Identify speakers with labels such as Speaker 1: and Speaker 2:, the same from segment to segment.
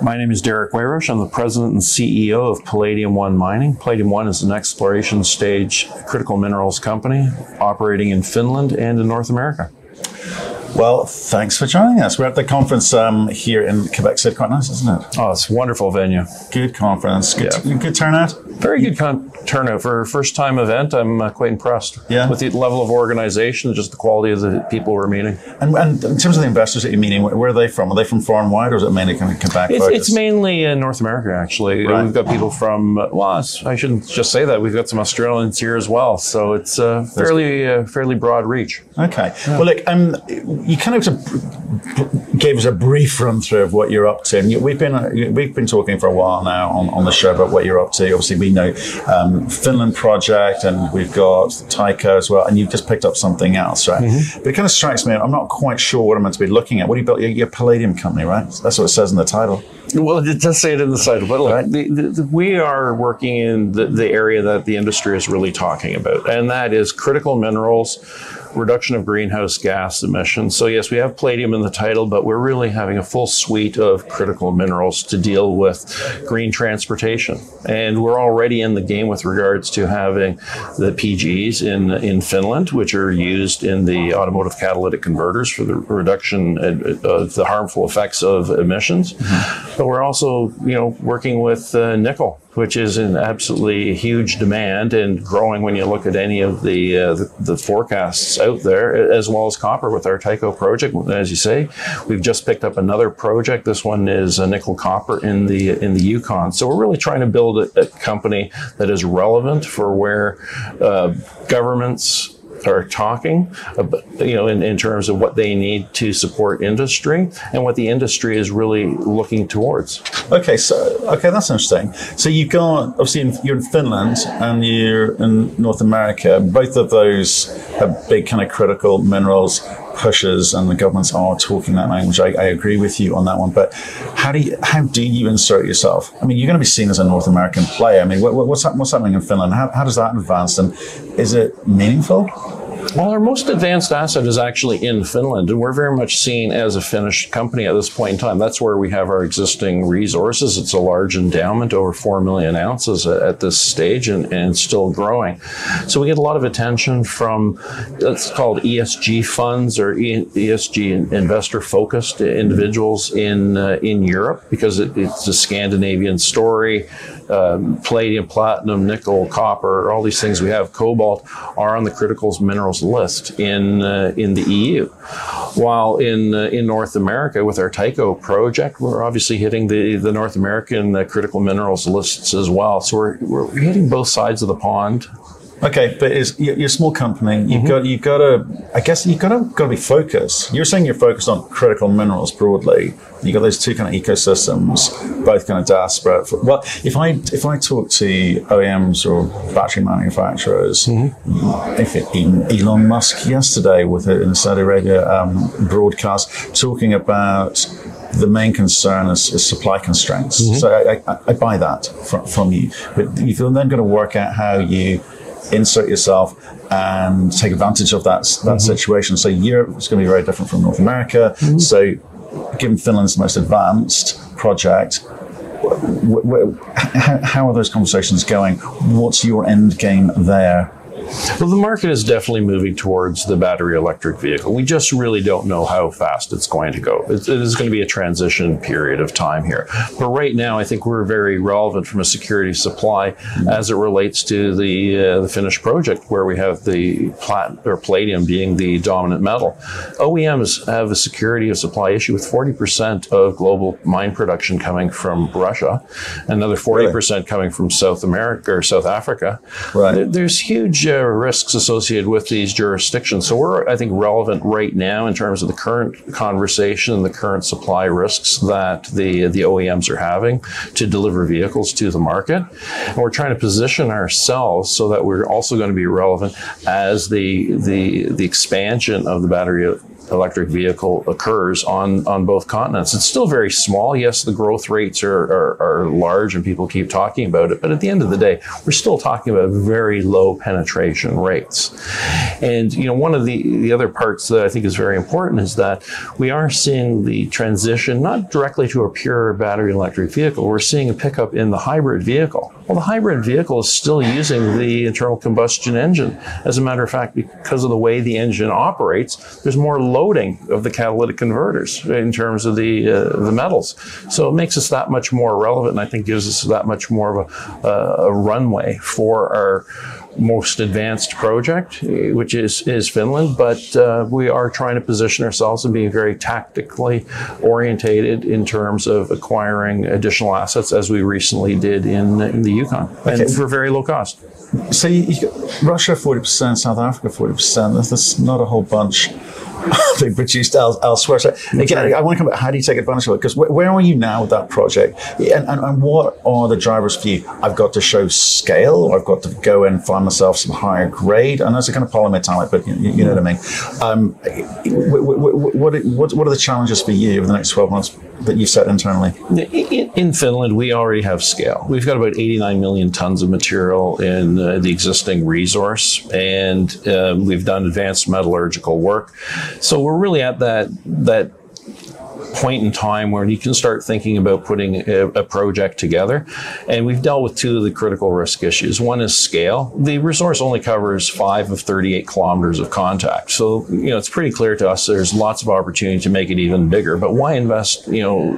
Speaker 1: My name is Derrick Weyrauch. I'm the president and CEO of Palladium One Mining. Palladium One is an exploration stage critical minerals company operating in Finland and in North America.
Speaker 2: Well, thanks for joining us. We're at the conference um, here in Quebec City. Quite nice, isn't it?
Speaker 1: Oh, it's a wonderful venue.
Speaker 2: Good conference. Good,
Speaker 1: Yeah.
Speaker 2: good turnout.
Speaker 1: Very good con- turnout for a first time event. I'm uh, quite impressed
Speaker 2: Yeah.
Speaker 1: with the level of organization, just the quality of the people we're meeting.
Speaker 2: And, and in terms of the investors that you're meeting, where, are they from? Are they from far and wide, or is it mainly kind of Quebec
Speaker 1: It's,
Speaker 2: focused?
Speaker 1: it's mainly in North America, actually.
Speaker 2: Right.
Speaker 1: We've got people from, uh, well, I shouldn't just say that. We've got some Australians here as well. So it's a fairly, uh, fairly broad reach.
Speaker 2: Okay. Well, look, um, you kind of gave us a brief run through of what you're up to. And we've been we've been talking for a while now on, on the show about what you're up to. Obviously, we know um, Finland project, and we've got Tyko as well. And you've just picked up something else, right? But it kind of strikes me. I'm not quite sure what I'm meant to be looking at. What do you built? Your, your Palladium company, right? That's what it says in the title.
Speaker 1: Well, it does say it in the title, but look, the, the, the, we are working in the area that the industry is really talking about, and that is critical minerals, reduction of greenhouse gas emissions. So, yes, we have palladium in the title, but we're really having a full suite of critical minerals to deal with green transportation. And we're already in the game with regards to having the PGs in, in Finland, which are used in the automotive catalytic converters for the reduction uh, uh, of the harmful effects of emissions. But we're also, you know, working with uh, nickel, which is in absolutely huge demand and growing when you look at any of the, uh, the the forecasts out there, as well as copper with our Tyko project. As you say, we've just picked up another project. This one is a nickel copper in the in the Yukon. So we're really trying to build a, a company that is relevant for where uh, governments are talking about, you know, in, in terms of what they need to support industry and what the industry is really looking towards.
Speaker 2: Okay, so okay, that's interesting. So you've got obviously in, you're in Finland and you're in North America. Both of those have big kind of critical minerals pushes, and the governments are talking that language. I, I agree with you on that one. But how do you how do you insert yourself? I mean, you're going to be seen as a North American player. I mean, what, what's what's happening in Finland? How, how does that advance, and is it meaningful?
Speaker 1: Well, our most advanced asset is actually in Finland, and we're very much seen as a Finnish company at this point in time. That's where we have our existing resources. It's a large endowment, over 4 million ounces at, this stage, and, and still growing. So we get a lot of attention from, it's called ESG funds or ESG investor focused individuals in, uh, in Europe because it, it's a Scandinavian story. Um, palladium, platinum, nickel, copper, all these things we have, cobalt, are on the critical list in uh, in the EU. While in uh, in North America with our Tyko project, we're obviously hitting the the North American uh, critical minerals lists as well. So we're we're hitting both sides of the pond.
Speaker 2: Okay, but it's, you're a small company. You've
Speaker 1: Mm-hmm.
Speaker 2: got you've got to. I guess you've got to got to be focused. You're saying you're focused on critical minerals broadly. You've got those two kind of ecosystems, both kind of desperate. Well, if I if I talk to OEMs or battery manufacturers,
Speaker 1: Mm-hmm.
Speaker 2: if it, Elon Musk yesterday with it in the Saudi Arabia um, broadcast talking about the main concern is, is supply constraints.
Speaker 1: Mm-hmm.
Speaker 2: So I, I, I buy that from, from you, but if you're then going to work out how you insert yourself and take advantage of that that mm-hmm. situation. So Europe is going to be very different from North America. Mm-hmm. So, given Finland's the most advanced project. wh- wh- How, how are those conversations going? What's your end game there?
Speaker 1: Well, the market is definitely moving towards the battery electric vehicle. We just really don't know how fast it's going to go. It, it is going to be a transition period of time here. But right now, I think we're very relevant from a security supply as it relates to the uh, the Finnish project, where we have the plat or palladium being the dominant metal. OEMs have a security of supply issue with 40% of global mine production coming from Russia, another 40% coming from South America or South Africa.
Speaker 2: Right.
Speaker 1: There- There's huge uh, risks associated with these jurisdictions. So we're, I think, relevant right now in terms of the current conversation and the current supply risks that the the OEMs are having to deliver vehicles to the market. And we're trying to position ourselves so that we're also going to be relevant as the the the expansion of the battery electric vehicle occurs on, on both continents. It's still very small. Yes, the growth rates are, are, are large and people keep talking about it, but at the end of the day, we're still talking about very low penetration rates. And you know, one of the, the other parts that I think is very important is that we are seeing the transition not directly to a pure battery electric vehicle. We're seeing a pickup in the hybrid vehicle. Well, the hybrid vehicle is still using the internal combustion engine. As a matter of fact, because of the way the engine operates, there's more loading of the catalytic converters in terms of the uh, the metals. So it makes us that much more relevant, and I think gives us that much more of a, uh, a runway for our most advanced project, which is, is Finland, but uh, we are trying to position ourselves and being very tactically orientated in terms of acquiring additional assets as we recently did in, in the Yukon
Speaker 2: Okay.
Speaker 1: and for very low cost.
Speaker 2: So you, you got Russia forty percent, South Africa forty percent. That's not a whole bunch they produced el- elsewhere. So again, I, I want to come back. How do you take advantage of it? Because wh- where are you now with that project? And, and, and what are the drivers for you? I've got to show scale. Or I've got to go and find myself some higher grade. I know it's a kind of polymetallic, but you, you know what I mean. Um, wh- wh- wh- what, what what are the challenges for you over the next twelve months that you've set internally?
Speaker 1: In, in Finland, we already have scale. We've got about 89 million tons of material in uh, the existing resource, and um, we've done advanced metallurgical work. So we're really at that that point in time where you can start thinking about putting a, a project together. And we've dealt with two of the critical risk issues. One is scale. The resource only covers five of 38 kilometers of contact. So, you know, it's pretty clear to us there's lots of opportunity to make it even bigger. But why invest, you know,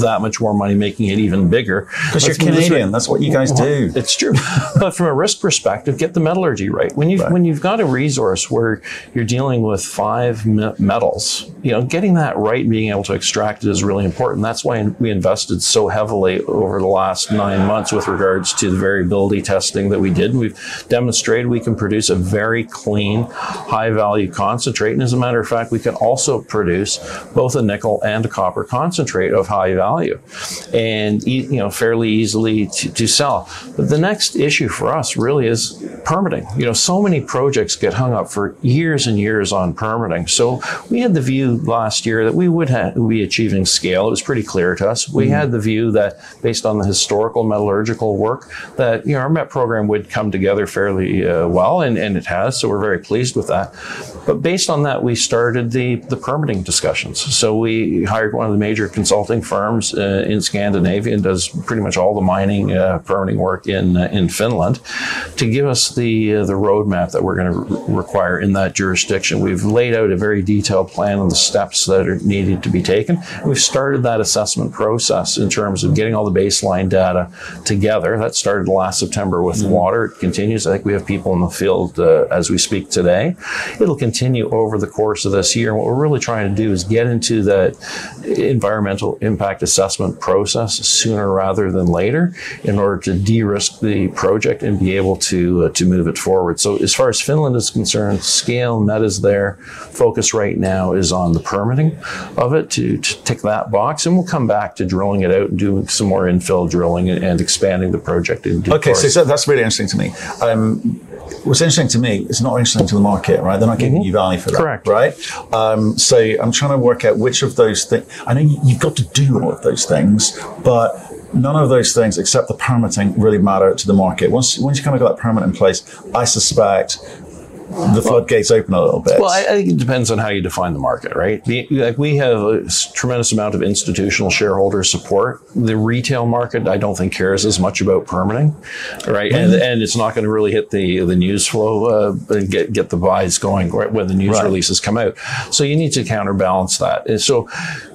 Speaker 1: that much more money making it even bigger?
Speaker 2: Because you're
Speaker 1: Let's move this
Speaker 2: Canadian. That's what you guys do.
Speaker 1: It's true, but from a risk perspective, get the metallurgy right. When you have when you've got a resource where you're dealing with five me- metals, you know, getting that right, and being able to extract is really important. That's why we invested so heavily over the last nine months with regards to the variability testing that we did. We've demonstrated we can produce a very clean, high value concentrate, and as a matter of fact, we can also produce both a nickel and a copper concentrate of high value, and you know, fairly easily to, to sell. But the next issue for us really is permitting. You know, so many projects get hung up for years and years on permitting. So we had the view last year that we would ha- be achieving scale. It was pretty clear to us. We had the view that based on the historical metallurgical work, that you know our MET program would come together fairly uh, well, and, and it has. So we're very pleased with that. But based on that, we started the the permitting discussions. So we hired one of the major consulting firms uh, in Scandinavia and does pretty much all the mining uh, permitting work in uh, in Finland to give us the uh, the roadmap that we're going to re- require in that jurisdiction. We've laid out a very detailed plan on the steps that are needed to be taken. We've started that assessment process in terms of getting all the baseline data together. That started last September with water. It continues. I think we have people in the field uh, as we speak today. It'll continue over the course of this year. And what we're really trying to do is get into that environmental impact assessment process sooner rather than later in order to de-risk the project and be able to uh, to move it forward. So as far as Finland is concerned, scale net is there. Focus right now is on the permitting of it to, to tick that box, and we'll come back to drilling it out and doing some more infill drilling and, and expanding the project.
Speaker 2: Okay, so, so that's really interesting to me. Um, what's interesting to me is not interesting to the market, right? They're not giving you value for that,
Speaker 1: Correct.
Speaker 2: right? Um, so I'm trying to work out which of those things. I know you- you've got to do all of those things, but none of those things except the permitting really matter to the market. Once once you kind of got that permit in place, I suspect the floodgates open a little bit.
Speaker 1: Well, I, I think it depends on how you define the market, right? The, like we have a tremendous amount of institutional shareholder support. The retail market, I don't think cares as much about permitting, right? And, and it's not going to really hit the the news flow uh, and get get the buys going right, when the news
Speaker 2: Right.
Speaker 1: releases come out. So you need to counterbalance that. And so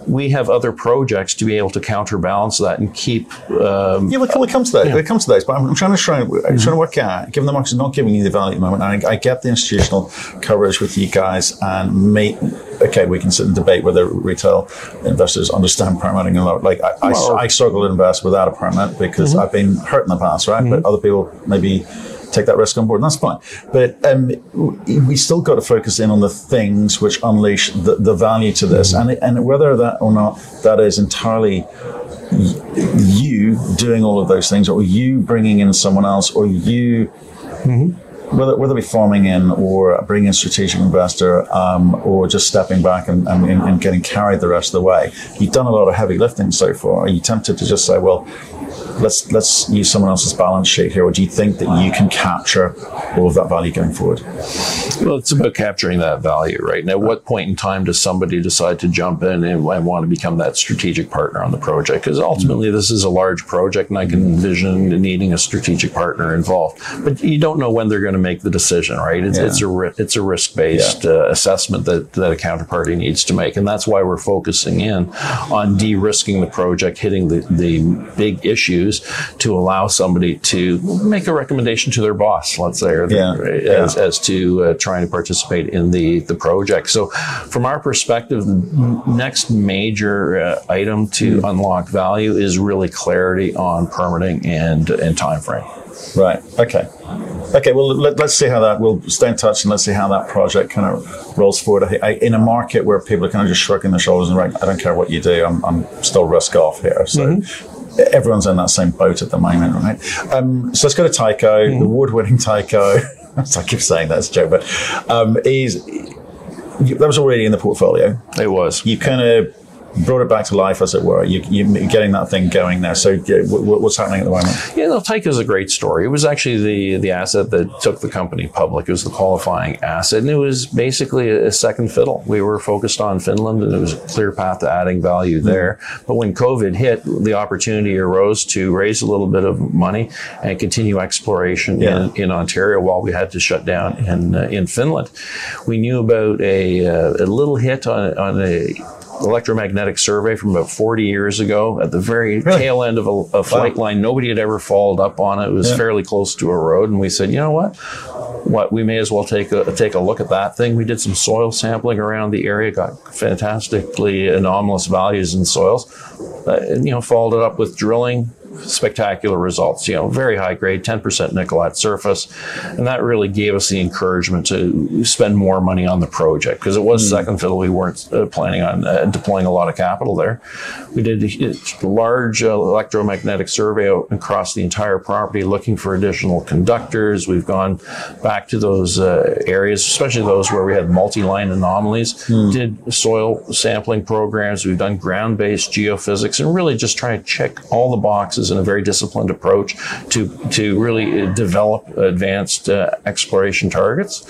Speaker 1: we have other projects to be able to counterbalance that and keep. Um,
Speaker 2: Yeah, we'll come to that. We'll come to those. But I'm, I'm trying to try, I'm trying to mm-hmm. work out, given the market's not giving you the value at the moment, I, I get the institutional coverage with you guys, and may, okay, we can sit and debate whether retail investors understand permitting or not. Like, I, I,
Speaker 1: Well-
Speaker 2: I struggle to invest without a permit because mm-hmm. I've been hurt in the past, right? But mm-hmm. other people maybe take that risk on board, and that's fine. But um, we still got to focus in on the things which unleash the, the value to this, and, and whether that or not that is entirely you doing all of those things, or you bringing in someone else, or you whether, whether we're farming in or bringing in a strategic investor um, or just stepping back and, and, and getting carried the rest of the way, you've done a lot of heavy lifting so far. Are you tempted to just say, well, let's let's use someone else's balance sheet here, or do you think that you can capture all of that value going forward?
Speaker 1: Well, it's about capturing that value, right? Now, what point in time does somebody decide to jump in and, and want to become that strategic partner on the project? Because ultimately, mm-hmm. this is a large project, and I can envision needing a strategic partner involved. But you don't know when they're going to make the decision, right? It's, yeah. it's a it's a risk based yeah. uh, assessment that that a counterparty needs to make, and that's why we're focusing in on de-risking the project, hitting the the big issues to allow somebody to make a recommendation to their boss, let's say, or yeah. as, yeah. as to uh, trying to participate in the, the project. So, from our perspective, the next major uh, item to mm. unlock value is really clarity on permitting and, and time frame.
Speaker 2: Right. Okay. Okay. Well, let, us see how that. We'll stay in touch and let's see how that project kind of rolls forward. I, I, in a market where people are kind of just shrugging their shoulders and right, I don't care what you do. I'm, I'm still risk off here. So mm-hmm everyone's in that same boat at the moment, right? Um, so let's go to Tyko, mm. the award-winning Tyko. I keep saying that's a joke, but um, is that was already in the portfolio.
Speaker 1: It was.
Speaker 2: You kind of brought it back to life, as it were. You, are getting that thing going there. So, yeah, what's happening at the moment?
Speaker 1: Yeah, no, Tyko is a great story. It was actually the the asset that took the company public. It was the qualifying asset, and it was basically a second fiddle. We were focused on Finland, and it was a clear path to adding value mm-hmm. there. Mm-hmm. But when COVID hit, the opportunity arose to raise a little bit of money and continue exploration yeah. in, in Ontario while we had to shut down in uh, in Finland. We knew about a, uh, a little hit on, on a electromagnetic survey from about 40 years ago at the very really? tail end of a, a flight wow. line. Nobody had ever followed up on it. It was yeah. fairly close to a road. And we said, you know what? What we may as well take a take a look at that thing. We did some soil sampling around the area, got fantastically anomalous values in soils. Uh, and, you know, followed it up with drilling, spectacular results. You know, very high grade, 10% nickel at surface. And that really gave us the encouragement to spend more money on the project because it was mm. second fiddle. We weren't uh, planning on uh, deploying a lot of capital there. We did a large uh, electromagnetic survey across the entire property looking for additional conductors. We've gone back to those uh, areas, especially those where we had multi line anomalies, mm. did soil sampling programs. We've done ground based geophysics and really just trying to check all the boxes in a very disciplined approach to, to really develop advanced uh, exploration targets.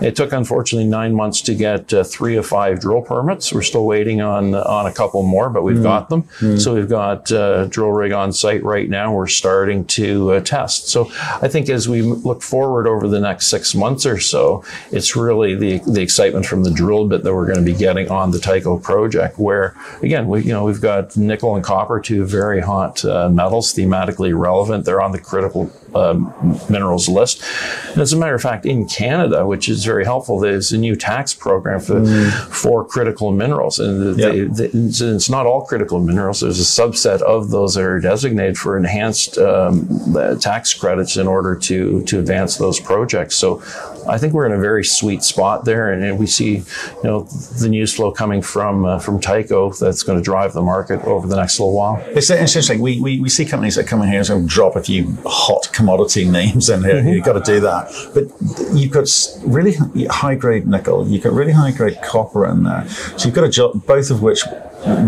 Speaker 1: It took, unfortunately, nine months to get uh, three of five drill permits. We're still waiting on, on a couple more, but we've mm. got them. Mm. So we've got uh, drill rig on site right now. We're starting to uh, test. So I think as we look forward over the next six months or so, it's really the, the excitement from the drill bit that we're going to be getting on the Tyko project, where again, we, you know, we've got nickel and copper, two very hot uh, metals thematically relevant. They're on the critical um, minerals list. And as a matter of fact, in Canada, which is very helpful, there's a new tax program for, mm. for critical minerals. And yep. they, it's not all critical minerals. There's a subset of those that are designated for enhanced um, tax credits in order to, to advance those projects. So I think we're in a very sweet spot there, and, we see, you know, the news flow coming from uh, from Tyko that's going to drive the market over the next little while.
Speaker 2: It's, interesting. We, we, we see companies that come in here and drop a few hot commodity names in here. Mm-hmm. You've got to do that, but you've got really high grade nickel. You've got really high grade copper in there. So you've got to jump both of which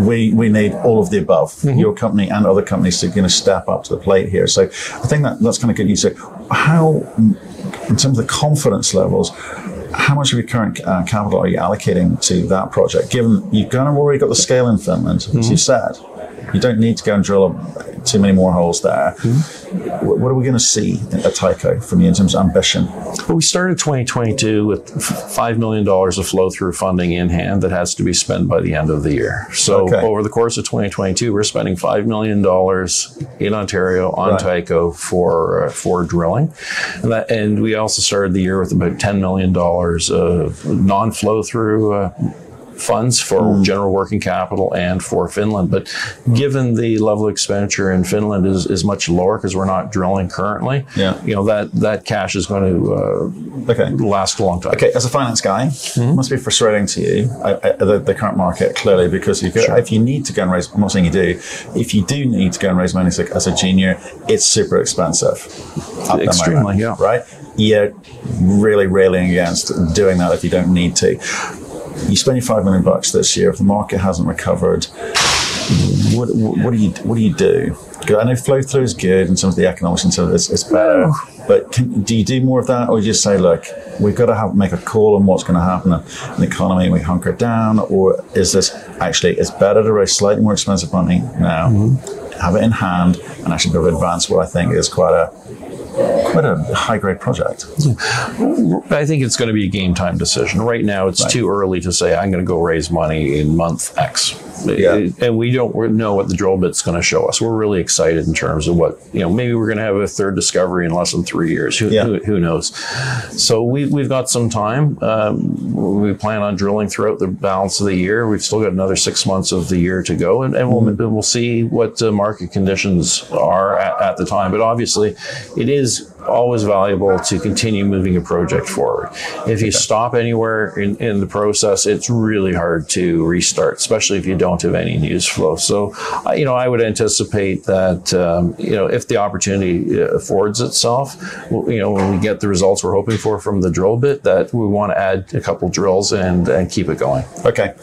Speaker 2: we we need all of the above. Mm-hmm. Your company and other companies to kind of step up to the plate here. So I think that that's kind of good news. So how in terms of the confidence levels, how much of your current uh, capital are you allocating to that project? Given you've kind of already got the scale in Finland, mm-hmm. as you said, you don't need to go and drill too many more holes there. Mm-hmm. What are we going to see at Tyko from you in terms of ambition?
Speaker 1: Well, we started 2022 with $5 million of flow through funding in hand that has to be spent by the end of the year. So okay. over the course of 2022, we're spending $5 million in Ontario on right. Tyko for, uh, for drilling. And, that, and we also started the year with about $10 million of non flow through uh, funds for general working capital and for Finland. But given the level of expenditure in Finland is, is much lower because we're not drilling currently,
Speaker 2: Yeah.
Speaker 1: you know that that cash is going to uh,
Speaker 2: Okay.
Speaker 1: last a long time.
Speaker 2: Okay, as a finance guy, it must be frustrating to you uh, uh, the, the current market clearly because you go, if you need to go and raise, I'm not saying you do, if you do need to go and raise money as a, as a junior, it's super expensive.
Speaker 1: Extremely,
Speaker 2: moment,
Speaker 1: yeah.
Speaker 2: Right? You're really railing against doing that if you don't need to. You spend your five million bucks this year. If the market hasn't recovered, what, what do you what do you do? I know flow through is good and some of the economics and some of it's, it's better. But can, do you do more of that, or you just say, look, we've got to have make a call on what's going to happen in the economy, and we hunker down, or is this actually it's better to raise slightly more expensive money now, mm-hmm. have it in hand, and actually be able to advance what I think is quite a quite a high grade project.
Speaker 1: I think it's going to be a game time decision. Right now, it's too early to say I'm going to go raise money in month X.
Speaker 2: Yeah.
Speaker 1: And we don't know what the drill bit's going to show us. We're really excited in terms of what, you know, maybe we're going to have a third discovery in less than three years. Who,
Speaker 2: Yeah.
Speaker 1: who, who knows? So we, we've got some time. Um, we plan on drilling throughout the balance of the year. We've still got another six months of the year to go, and, and we'll, we'll see what uh, market conditions are at, at the time. But obviously, it is always valuable to continue moving a project forward. If you stop anywhere in, in the process, it's really hard to restart, especially if you don't have any news flow. So, I- you know, I would anticipate that, um, you know, if the opportunity uh, affords itself, you know, when we get the results we're hoping for from the drill bit, that we want to add a couple drills and, and keep it going.
Speaker 2: Okay.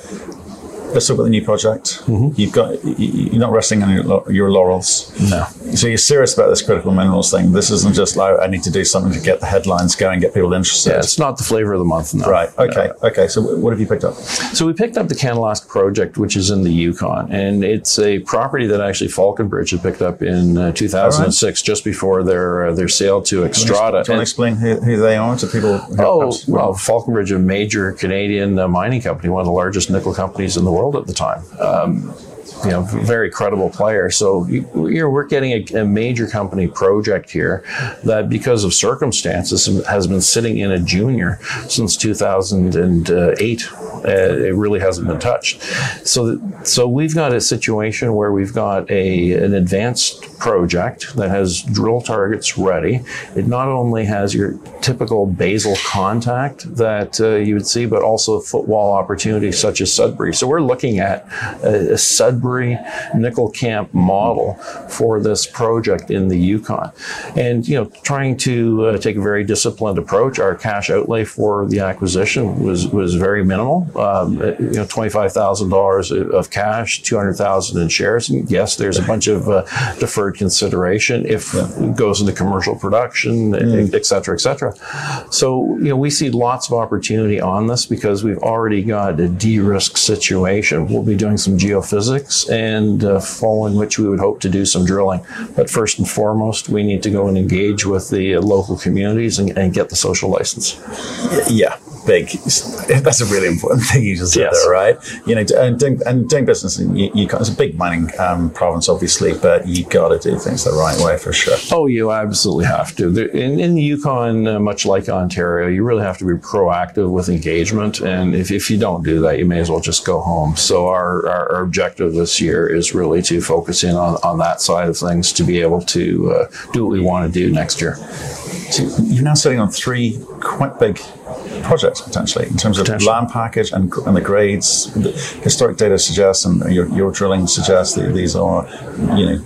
Speaker 2: Let's talk about the new project. You've got you're not resting on your, your laurels.
Speaker 1: No.
Speaker 2: So you're serious about this critical minerals thing. This isn't just like I need to do something to get the headlines going, get people interested.
Speaker 1: Yeah, it's not the flavor of the month now.
Speaker 2: Right. Okay. Okay. So what have you picked up?
Speaker 1: So we picked up the Canalask project, which is in the Yukon, and it's a property that actually Falconbridge had picked up in uh, 2006, just before their uh, their sale to Xstrata.
Speaker 2: Do you want to explain who, who they are to people? Who
Speaker 1: Oh, well, Falconbridge, a major Canadian uh, mining company, one of the largest nickel companies in the world at the time. Um, you know, very credible player. So you, you're, we're getting a, a major company project here that, because of circumstances, has been sitting in a junior since 2008. Uh, it really hasn't been touched. So, so we've got a situation where we've got a an advanced project that has drill targets ready. It not only has your typical basal contact that uh, you would see, but also footwall opportunities such as Sudbury. So we're looking at a, a Sudbury nickel camp model for this project in the Yukon, and you know, trying to uh, take a very disciplined approach. Our cash outlay for the acquisition was was very minimal. Um, uh, you know, twenty five thousand dollars of cash, two hundred thousand in shares. And yes, there's a bunch of uh, deferred consideration if it goes into commercial production, et cetera, et cetera. So, you know, we see lots of opportunity on this because we've already got a de-risk situation. We'll be doing some geophysics and uh, following which we would hope to do some drilling. But first and foremost, we need to go and engage with the local communities and, and get the social license.
Speaker 2: Yeah, big. That's a really important thing you just said
Speaker 1: Yes.
Speaker 2: there, right? You know, and doing, and doing business, in you, you, it's a big mining um, province, obviously, but you got to do things the right way for sure.
Speaker 1: Oh, you absolutely have to. In, in the Yukon, uh, much like Ontario, you really have to be proactive with engagement. And if, if you don't do that, you may as well just go home. So our, our, our objective this year is really to focus in on, on that side of things to be able to uh, do what we want to do next year.
Speaker 2: So you're now sitting on three quite big projects potentially in terms of land package and, and the grades. The historic data suggests, and your, your drilling suggests that these are, you know,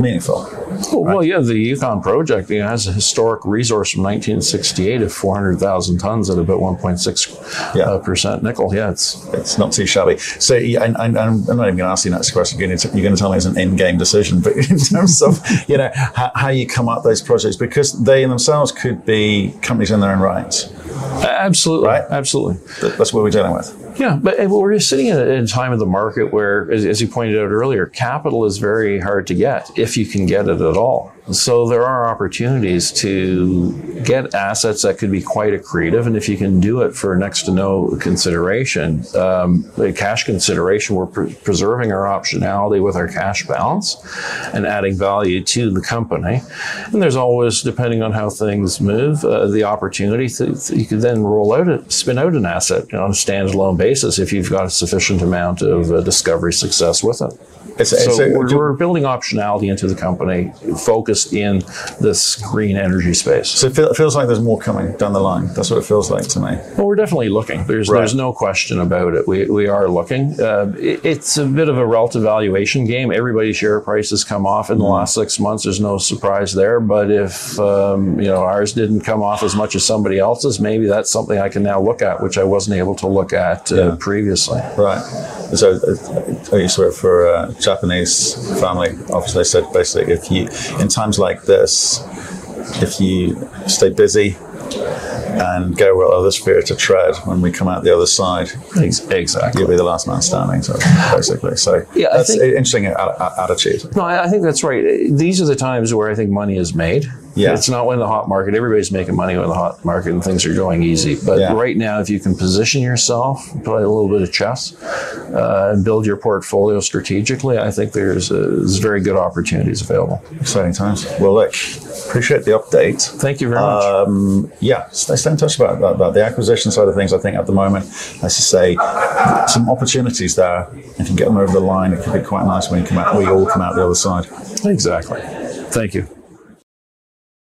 Speaker 2: meaningful.
Speaker 1: Oh, Well, yeah, the Yukon project you know, has a historic resource from 1968 of 400,000 tons at about 1.6
Speaker 2: Yeah.
Speaker 1: uh, percent nickel. Yeah, it's
Speaker 2: It's not too shabby. So, yeah, and I'm not even going to ask you next question. You're going, to, you're going to tell me it's an in-game decision, but in terms of you know how, how you come up those projects, because they in themselves could be companies in their own right.
Speaker 1: Absolutely,
Speaker 2: Right.
Speaker 1: absolutely.
Speaker 2: That's what we're dealing with.
Speaker 1: Yeah, but we're just sitting in a, time of the market where, as, as you pointed out earlier, capital is very hard to get if you can get it at all. So there are opportunities to get assets that could be quite accretive, and if you can do it for next to no consideration, um, cash consideration, we're pre- preserving our optionality with our cash balance and adding value to the company. And there's always, depending on how things move, uh, the opportunity to, you could then roll out, a, spin out an asset on a standalone basis if you've got a sufficient amount of uh, discovery success with it.
Speaker 2: It's,
Speaker 1: So
Speaker 2: it's a-
Speaker 1: we're, we're building optionality into the company, focused in this green energy space.
Speaker 2: so it, feel, it feels like there's more coming down the line. That's what it feels like to me.
Speaker 1: Well, we're definitely looking. There's
Speaker 2: Right.
Speaker 1: there's no question about it. We, we are looking. Uh, it- it's a bit of a relative valuation game. Everybody's share price has come off in the last six months. There's no surprise there. But if um, you know ours didn't come off as much as somebody else's, maybe that's something I can now look at, which I wasn't able to look at uh,
Speaker 2: Yeah.
Speaker 1: previously.
Speaker 2: Right. So uh, I used to work for a Japanese family. Obviously, they said basically if you, in times like this, if you stay busy and go where others fear to tread, when we come out the other side,
Speaker 1: Exactly.
Speaker 2: you'll be the last man standing. So basically, so
Speaker 1: Yeah, I
Speaker 2: that's
Speaker 1: think-
Speaker 2: an interesting attitude.
Speaker 1: No, I think that's right. These are the times where I think money is made.
Speaker 2: Yeah.
Speaker 1: It's not when the hot market, everybody's making money when the hot market and things are going easy. But
Speaker 2: Yeah.
Speaker 1: right now, if you can position yourself, play a little bit of chess, uh, and build your portfolio strategically, I think there's, uh, there's very good opportunities available.
Speaker 2: Exciting times. Well, look, appreciate the update.
Speaker 1: Thank you very much.
Speaker 2: Um, yeah, stay, stay in touch about, about, about the acquisition side of things. I think at the moment, as you say, some opportunities there. If you can get them over the line, it could be quite nice when you come out. We all come out the other side.
Speaker 1: exactly. Thank you.